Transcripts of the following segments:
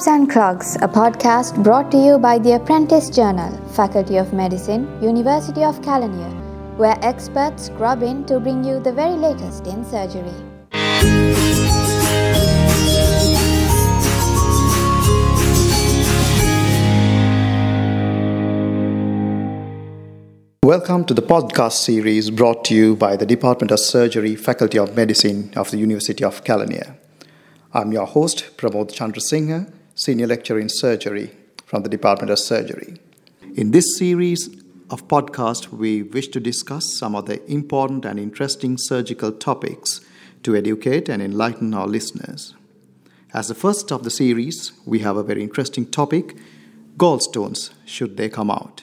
Knobs and Clogs, a podcast brought to you by the Apprentice Journal, Faculty of Medicine, University of Kelaniya, where experts scrub in to bring you the very latest in surgery. Welcome to the podcast series brought to you by the Department of Surgery, Faculty of Medicine of the University of Kelaniya. I'm your host, Pramod Chandrasinghe, Senior Lecturer in Surgery from the Department of Surgery. In this series of podcasts, we wish to discuss some of the important and interesting surgical topics to educate and enlighten our listeners. As the first of the series, we have a very interesting topic gallstones, should they come out?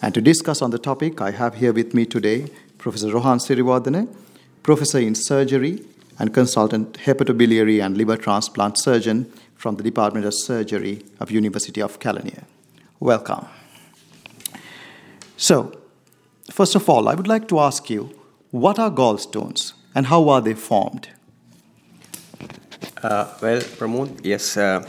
And to discuss on the topic, I have here with me today Professor Rohan Siriwardana, Professor in Surgery and consultant hepatobiliary and liver transplant surgeon from the Department of Surgery of University of Kelaniya. Welcome. So, first of all, I would like to ask you, what are gallstones and how are they formed? Uh, well, Pramod, yes, uh,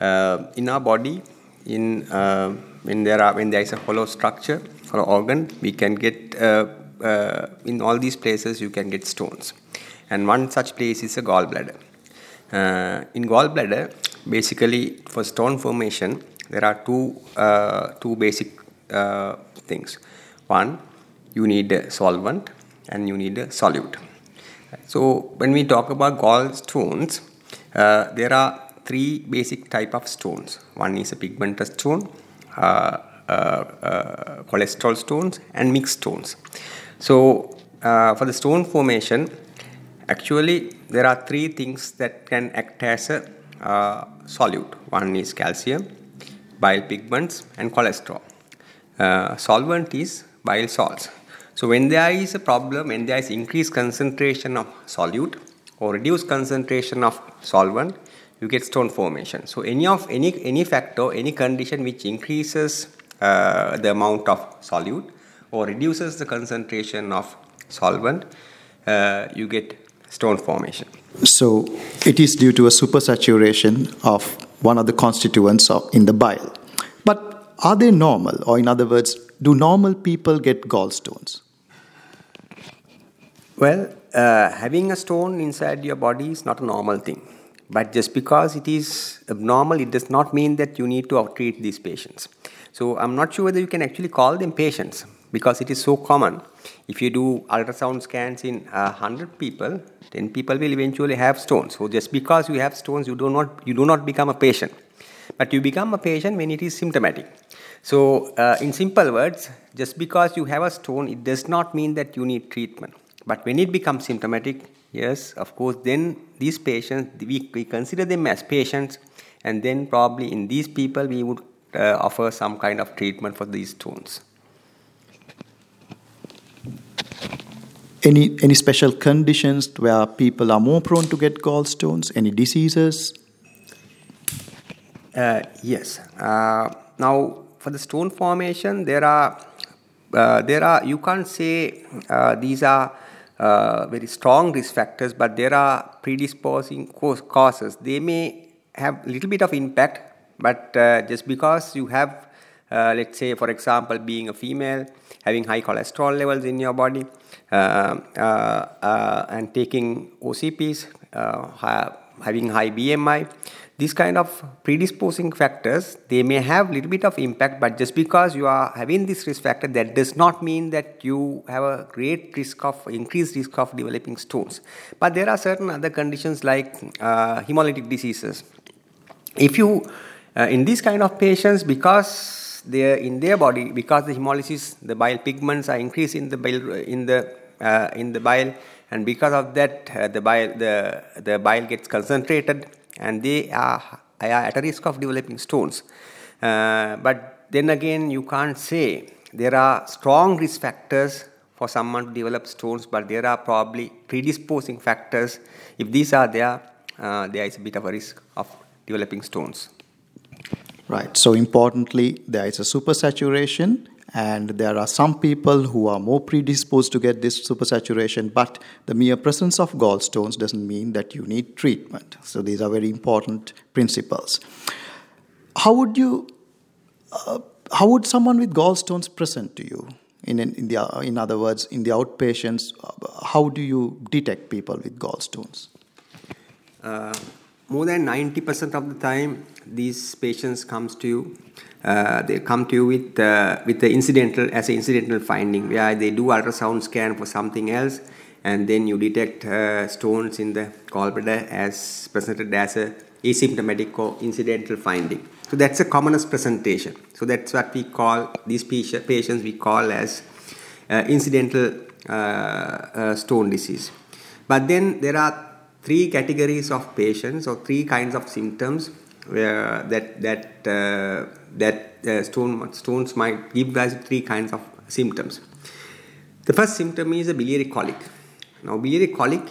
uh, in our body, in uh, when there are when there is a hollow structure or organ, we can get uh, uh, in all these places you can get stones and one such place is a gallbladder. Uh, in gallbladder, basically for stone formation, there are two uh, two basic uh, things. One, you need a solvent and you need a solute. So when we talk about gallstones, uh, there are three basic type of stones. One is a pigmentous stone, uh, uh, cholesterol stones, and mixed stones. So for the stone formation, Actually, there are three things that can act as a uh, solute. One is calcium, bile pigments, and cholesterol. Uh, solvent is bile salts. So when there is a problem, when there is increased concentration of solute or reduced concentration of solvent, you get stone formation. So any of any any factor, any condition which increases uh, the amount of solute or reduces the concentration of solvent, uh, you get stone formation. So it is due to a supersaturation of one of the constituents of, in the bile. But are they normal, or in other words, do normal people get gallstones? Well, uh, having a stone inside your body is not a normal thing. But just because it is abnormal, it does not mean that you need to treat these patients. So I'm not sure whether you can actually call them patients because it is so common. If you do ultrasound scans in uh, 100 people, 10 people will eventually have stones. So just because you have stones, you do not, you do not become a patient. But you become a patient when it is symptomatic. So uh, in simple words, just because you have a stone, it does not mean that you need treatment. But when it becomes symptomatic, yes, of course, then these patients, we, we consider them as patients, and then probably in these people, we would uh, offer some kind of treatment for these stones. Any, any special conditions where people are more prone to get gallstones? Any diseases? Uh, yes. Uh, now, for the stone formation, there are uh, there are you can't say uh, these are uh, very strong risk factors, but there are predisposing causes. They may have a little bit of impact, but uh, just because you have, let's say, for example, being a female, having high cholesterol levels in your body, uh, uh, uh, and taking OCPs, having high BMI, these kind of predisposing factors they may have little bit of impact but just because you are having this risk factor that does not mean that you have a great risk of increased risk of developing stones. But there are certain other conditions like uh, hemolytic diseases. If you uh, in these kind of patients because they are in their body because the hemolysis the bile pigments are increased in the bile in the uh, in the bile and because of that uh, the bile the the bile gets concentrated and they are, are at a risk of developing stones. Uh, but then again you can't say there are strong risk factors for someone to develop stones but there are probably predisposing factors. If these are there uh, there is a bit of a risk of developing stones right so importantly there is a supersaturation and there are some people who are more predisposed to get this supersaturation, but the mere presence of gallstones doesn't mean that you need treatment. So these are very important principles. How would you, uh, how would someone with gallstones present to you? In, in, the, in other words, in the outpatients, uh, how do you detect people with gallstones? Uh, more than 90% of the time, these patients comes to you uh, they come to you with uh, with the incidental as an incidental finding. Where they do ultrasound scan for something else and then you detect uh, stones in the gallbladder as presented as a asymptomatic or incidental finding. So that's a commonest presentation. So that's what we call these patients we call as uh, incidental uh, uh, stone disease. But then there are three categories of patients or three kinds of symptoms where that that uh, that uh, stone stones might give rise to three kinds of symptoms. The first symptom is a biliary colic. Now, biliary colic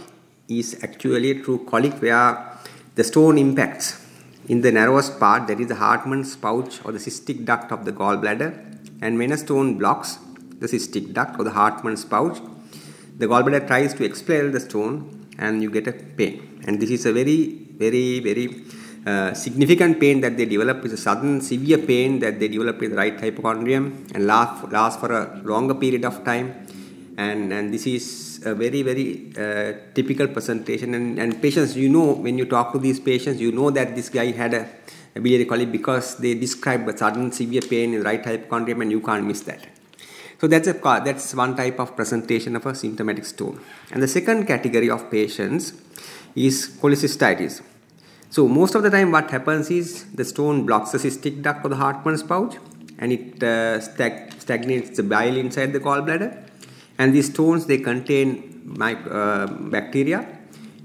is actually a true colic where the stone impacts in the narrowest part, that is the Hartmann's pouch or the cystic duct of the gallbladder. And when a stone blocks the cystic duct or the Hartmann's pouch, the gallbladder tries to expel the stone and you get a pain. And this is a very, very, very uh, significant pain that they develop. Is a sudden severe pain that they develop in the right hypochondrium and last, last for a longer period of time. And, and this is a very very uh, typical presentation. And, and patients you know when you talk to these patients you know that this guy had a, a biliary colic because they describe a sudden severe pain in the right hypochondrium and you can't miss that so that's a that's one type of presentation of a symptomatic stone. And the second category of patients is cholecystitis. So most of the time what happens is the stone blocks the cystic duct of the Hartmann's pouch and it uh, stag- stagnates the bile inside the gallbladder. And these stones they contain mic- uh, bacteria.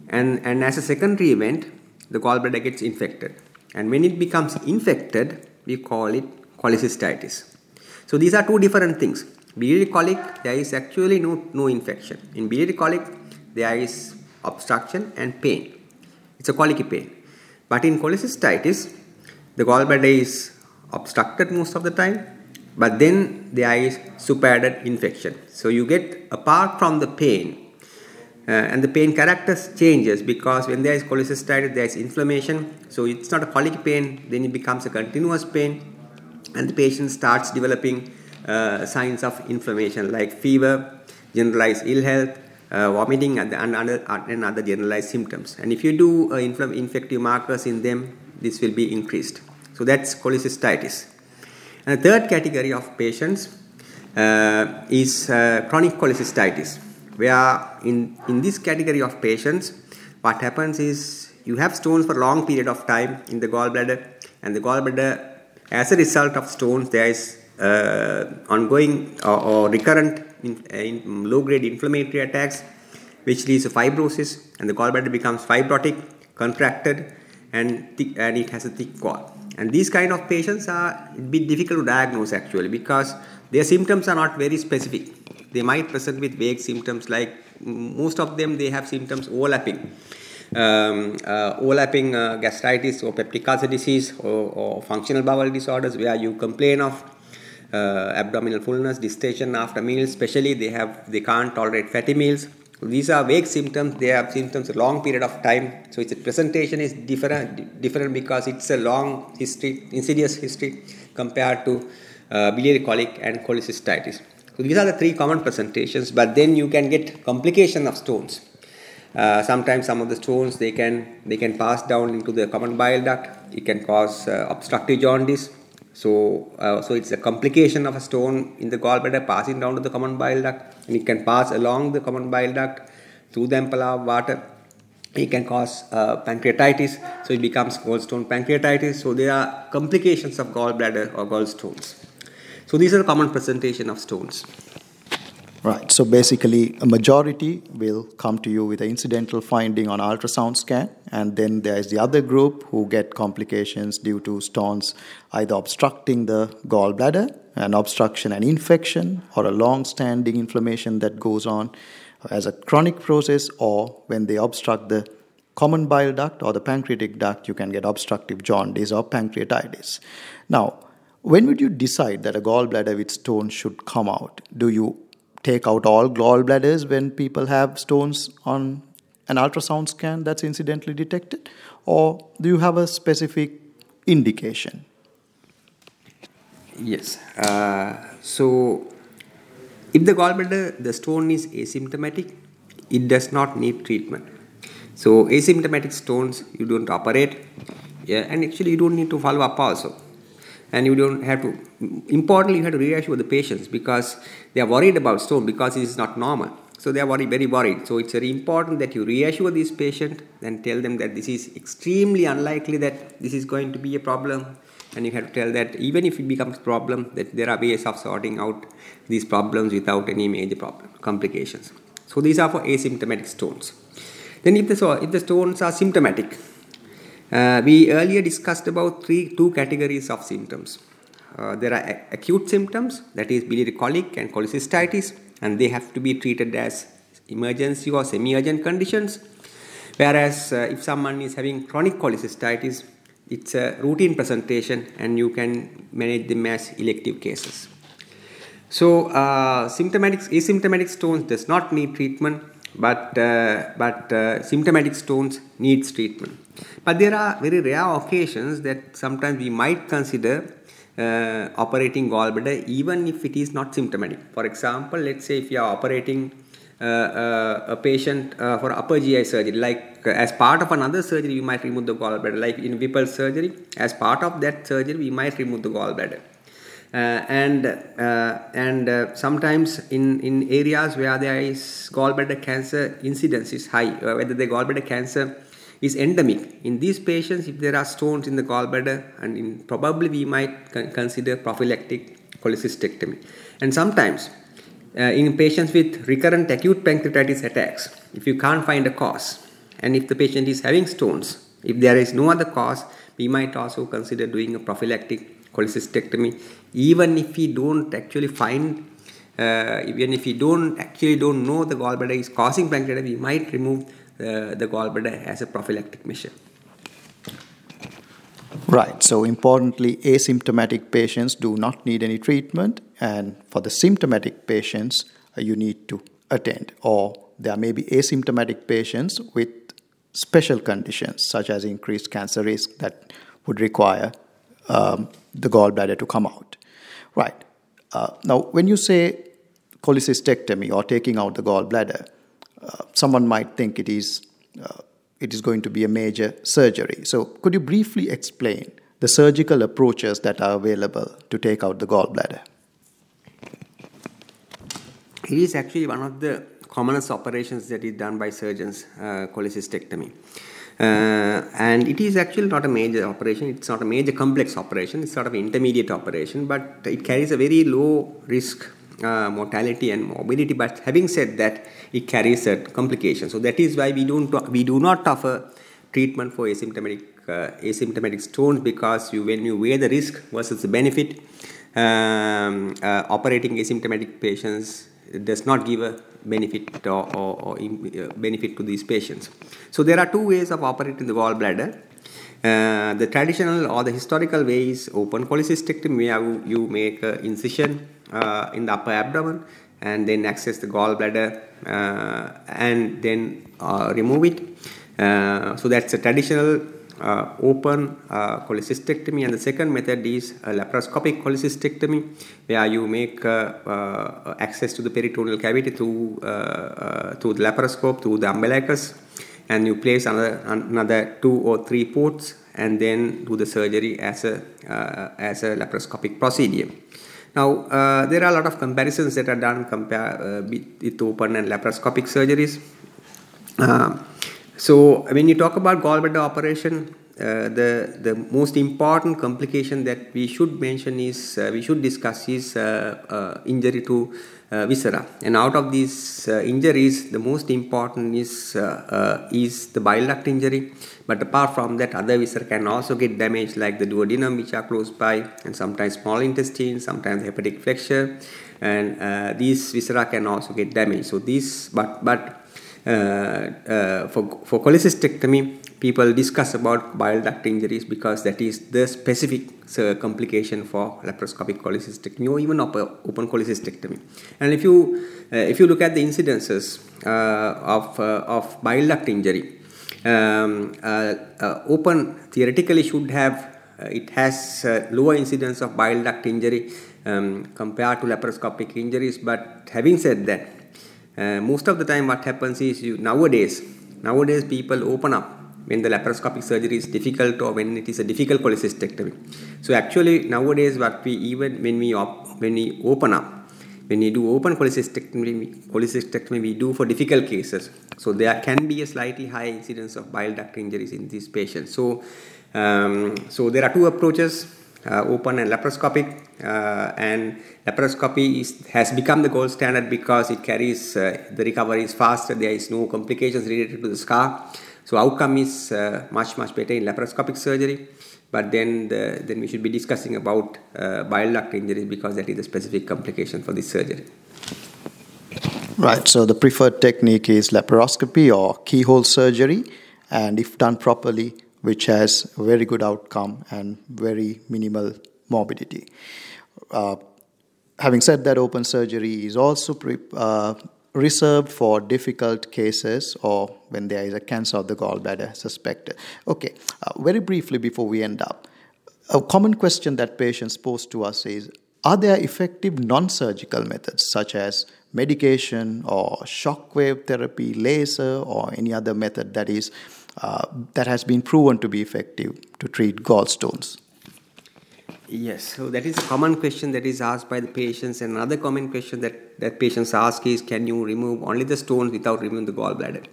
And, and as a secondary event the gallbladder gets infected. And when it becomes infected we call it cholecystitis. So these are two different things. Biliary colic there is actually no, no infection. In biliary colic there is obstruction and pain. It's a colicky pain. But in cholecystitis, the gallbladder is obstructed most of the time, but then there is superadded infection. So you get apart from the pain, uh, and the pain character changes because when there is cholecystitis, there is inflammation. So it's not a colic pain, then it becomes a continuous pain, and the patient starts developing uh, signs of inflammation like fever, generalized ill health, uh, vomiting and, and, and other generalized symptoms. And if you do uh, infective markers in them, this will be increased. So that's cholecystitis. And the third category of patients uh, is uh, chronic cholecystitis, where in, in this category of patients, what happens is you have stones for a long period of time in the gallbladder, and the gallbladder, as a result of stones, there is ongoing or, or recurrent in, in low grade inflammatory attacks, which leads to fibrosis, and the gallbladder becomes fibrotic, contracted, and, thick, and it has a thick wall. And these kind of patients are a bit difficult to diagnose actually because their symptoms are not very specific. They might present with vague symptoms like most of them they have symptoms overlapping. Um, uh, overlapping uh, gastritis or peptic ulcer disease or, or, functional bowel disorders where you complain of uh, abdominal fullness, distension after meals, especially they have they can't tolerate fatty meals. These are vague symptoms. They have symptoms a long period of time. So its presentation is different different because it's a long history, insidious history compared to uh, biliary colic and cholecystitis. So these are the three common presentations. But then you can get complication of stones. Uh, sometimes some of the stones they can they can pass down into the common bile duct. It can cause uh, obstructive jaundice so, uh, so it's a complication of a stone in the gallbladder passing down to the common bile duct, and it can pass along the common bile duct through the ampulla of Vater. It can cause uh, pancreatitis, so it becomes gallstone pancreatitis. So there are complications of gallbladder or gallstones. So these are the common presentation of stones. Right. So basically, a majority will come to you with an incidental finding on ultrasound scan, and then there is the other group who get complications due to stones either obstructing the gallbladder, an obstruction and infection, or a long-standing inflammation that goes on as a chronic process, or when they obstruct the common bile duct or the pancreatic duct, you can get obstructive jaundice or pancreatitis. Now, when would you decide that a gallbladder with stones should come out? Do you take out all gallbladders when people have stones on an ultrasound scan that's incidentally detected? Or do you have a specific indication? Yes. Uh, so, if the gallbladder, the stone is asymptomatic, it does not need treatment. So, asymptomatic stones, you don't operate, yeah, and actually, you don't need to follow up also. And you don't have to, importantly, you have to reassure the patients because they are worried about stone because it is not normal. So they are worried, very worried. So it's very important that you reassure this patient and tell them that this is extremely unlikely that this is going to be a problem. And you have to tell that even if it becomes a problem, that there are ways of sorting out these problems without any major problem complications. So these are for asymptomatic stones. Then if the, if the stones are symptomatic, uh, we earlier discussed about three two categories of symptoms. Uh, there are acute symptoms, that is biliary colic and cholecystitis, and they have to be treated as emergency or semi-urgent conditions. Whereas uh, if someone is having chronic cholecystitis, it's a routine presentation and you can manage them as elective cases. So, uh, symptomatic asymptomatic stones does not need treatment, but uh, but uh, symptomatic stones needs treatment. But there are very rare occasions that sometimes we might consider uh, operating gallbladder even if it is not symptomatic. For example, let's say if you are operating uh, uh, a patient uh, for upper GI surgery, like as part of another surgery, we might remove the gallbladder, like in Whipple surgery, as part of that surgery, we might remove the gallbladder. Uh, and and sometimes in, in areas where there is gallbladder cancer incidence is high, whether the gallbladder cancer is endemic. In these patients, if there are stones in the gallbladder, and in, probably we might con- consider prophylactic cholecystectomy. And sometimes, uh, in patients with recurrent acute pancreatitis attacks, if you can't find a cause, and if the patient is having stones, if there is no other cause, we might also consider doing a prophylactic cholecystectomy, even if we don't actually find uh, even if we don't actually don't know the gallbladder is causing pancreatitis, we might remove uh, the gallbladder as a prophylactic measure. Right. So, importantly, asymptomatic patients do not need any treatment, and for the symptomatic patients, uh, you need to attend. Or there may be asymptomatic patients with special conditions, such as increased cancer risk, that would require um, the gallbladder to come out. Right. Uh, now, when you say cholecystectomy or taking out the gallbladder, uh, someone might think it is uh, it is going to be a major surgery. So, could you briefly explain the surgical approaches that are available to take out the gallbladder? It is actually one of the commonest operations that is done by surgeons, uh, cholecystectomy. Uh, and it is actually not a major operation, it's not a major complex operation, it's sort of intermediate operation, but it carries a very low risk uh, mortality and morbidity. But having said that, it carries a complication. So that is why we don't we do not offer treatment for asymptomatic uh, asymptomatic stones because you when you weigh the risk versus the benefit, um, uh, operating asymptomatic patients does not give a benefit or, or, or uh, benefit to these patients. So there are two ways of operating the gallbladder. Uh, the traditional or the historical way is open cholecystectomy where you, you make an incision uh, in the upper abdomen and then access the gallbladder and then remove it. So that's a traditional uh, open cholecystectomy, and the second method is a laparoscopic cholecystectomy, where you make access to the peritoneal cavity through through the laparoscope through the umbilicus and you place another another two or three ports and then do the surgery as a uh, as a laparoscopic procedure. Now uh, there are a lot of comparisons that are done compare uh, with open and laparoscopic surgeries. Uh, so when you talk about gallbladder operation, uh, the the most important complication that we should mention is uh, we should discuss is injury to uh, viscera. And out of these uh, injuries, the most important is uh, is the bile duct injury. But apart from that, other viscera can also get damaged, like the duodenum, which are close by, and sometimes small intestine, sometimes hepatic flexure, and these viscera can also get damaged. So these, but but uh, uh, for, for cholecystectomy, people discuss about bile duct injuries because that is the specific uh, complication for laparoscopic cholecystectomy or even open cholecystectomy. And if you uh, if you look at the incidences uh, of uh, of bile duct injury, um, uh, open theoretically should have it has lower incidence of bile duct injury um, compared to laparoscopic injuries. But having said that, uh, most of the time what happens is you nowadays nowadays people open up when the laparoscopic surgery is difficult or when it is a difficult cholecystectomy. So actually nowadays what we even when we op, when we open up when we do open cholecystectomy, cholecystectomy we do for difficult cases. So there can be a slightly high incidence of bile duct injuries in these patients. So um, so there are two approaches uh, open and laparoscopic and laparoscopy is, has become the gold standard because it carries uh, the recovery is faster. There is no complications related to the scar. So outcome is much much better in laparoscopic surgery. But then the, then we should be discussing about uh, bile duct injuries because that is the specific complication for this surgery. Right, so the preferred technique is laparoscopy or keyhole surgery, and if done properly, which has very good outcome and very minimal morbidity. Uh, having said that, open surgery is also pre- uh, reserved for difficult cases or when there is a cancer of the gallbladder suspected. Okay, uh, very briefly before we end up, a common question that patients pose to us is Are there effective non surgical methods such as medication or shockwave therapy, laser, or any other method that is uh, that has been proven to be effective to treat gallstones? Yes, so that is a common question that is asked by the patients. And another common question that, that patients ask is can you remove only the stones without removing the gallbladder?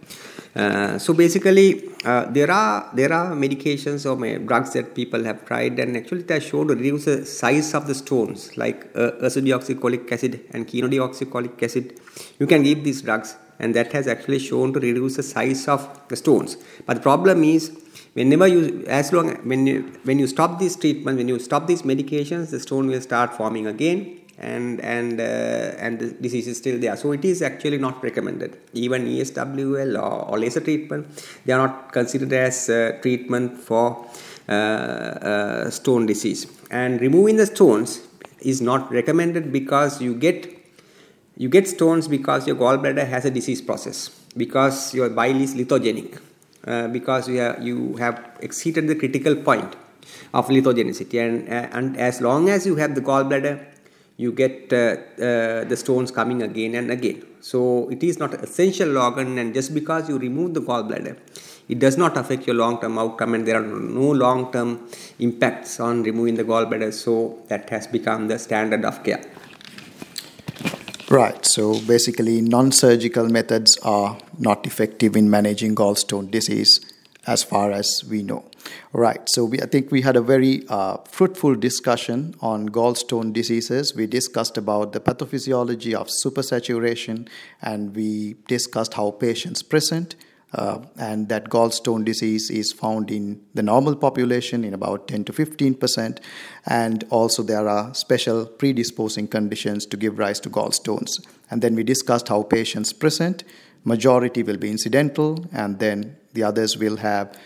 Uh, so basically, uh, there are there are medications or drugs that people have tried, and actually they shown to reduce the size of the stones, like uh, ursodeoxycholic acid and chenodeoxycholic acid. You can give these drugs, and that has actually shown to reduce the size of the stones. But the problem is whenever you as long when you when you stop this treatment when you stop these medications the stone will start forming again and and uh, and the disease is still there. So it is actually not recommended. Even eswl or, or laser treatment they are not considered as uh, treatment for uh, uh stone disease. And removing the stones is not recommended because you get you get stones because your gallbladder has a disease process because your bile is lithogenic uh, because you have, you have exceeded the critical point of lithogenicity and, uh, and as long as you have the gallbladder you get uh, uh, the stones coming again and again. So it is not essential organ and just because you remove the gallbladder it does not affect your long term outcome and there are no long term impacts on removing the gallbladder. So that has become the standard of care Right. So basically, non surgical methods are not effective in managing gallstone disease as far as we know. Right. So we, I think we had a very uh, fruitful discussion on gallstone diseases. We discussed about the pathophysiology of supersaturation and we discussed how patients present uh, and that gallstone disease is found in the normal population in about 10 to 15 percent. And also there are special predisposing conditions to give rise to gallstones. And then we discussed how patients present. Majority will be incidental and then the others will have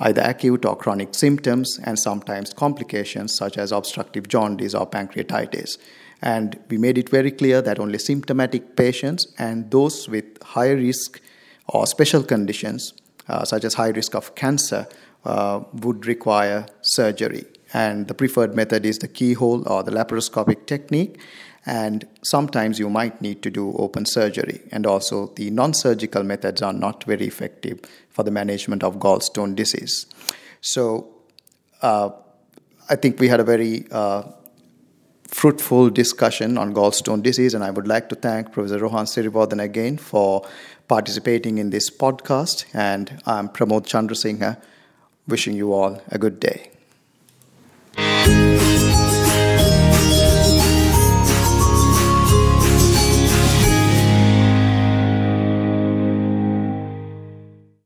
either acute or chronic symptoms and sometimes complications such as obstructive jaundice or pancreatitis. And we made it very clear that only symptomatic patients and those with high risk or special conditions, uh, such as high risk of cancer, uh, would require surgery. And the preferred method is the keyhole or the laparoscopic technique. And sometimes you might need to do open surgery. And also, the non surgical methods are not very effective for the management of gallstone disease. So, uh, I think we had a very uh, fruitful discussion on gallstone disease, and I would like to thank Professor Rohan Siriwardana again for participating in this podcast. And I'm Pramod Chandrasinghe, wishing you all a good day.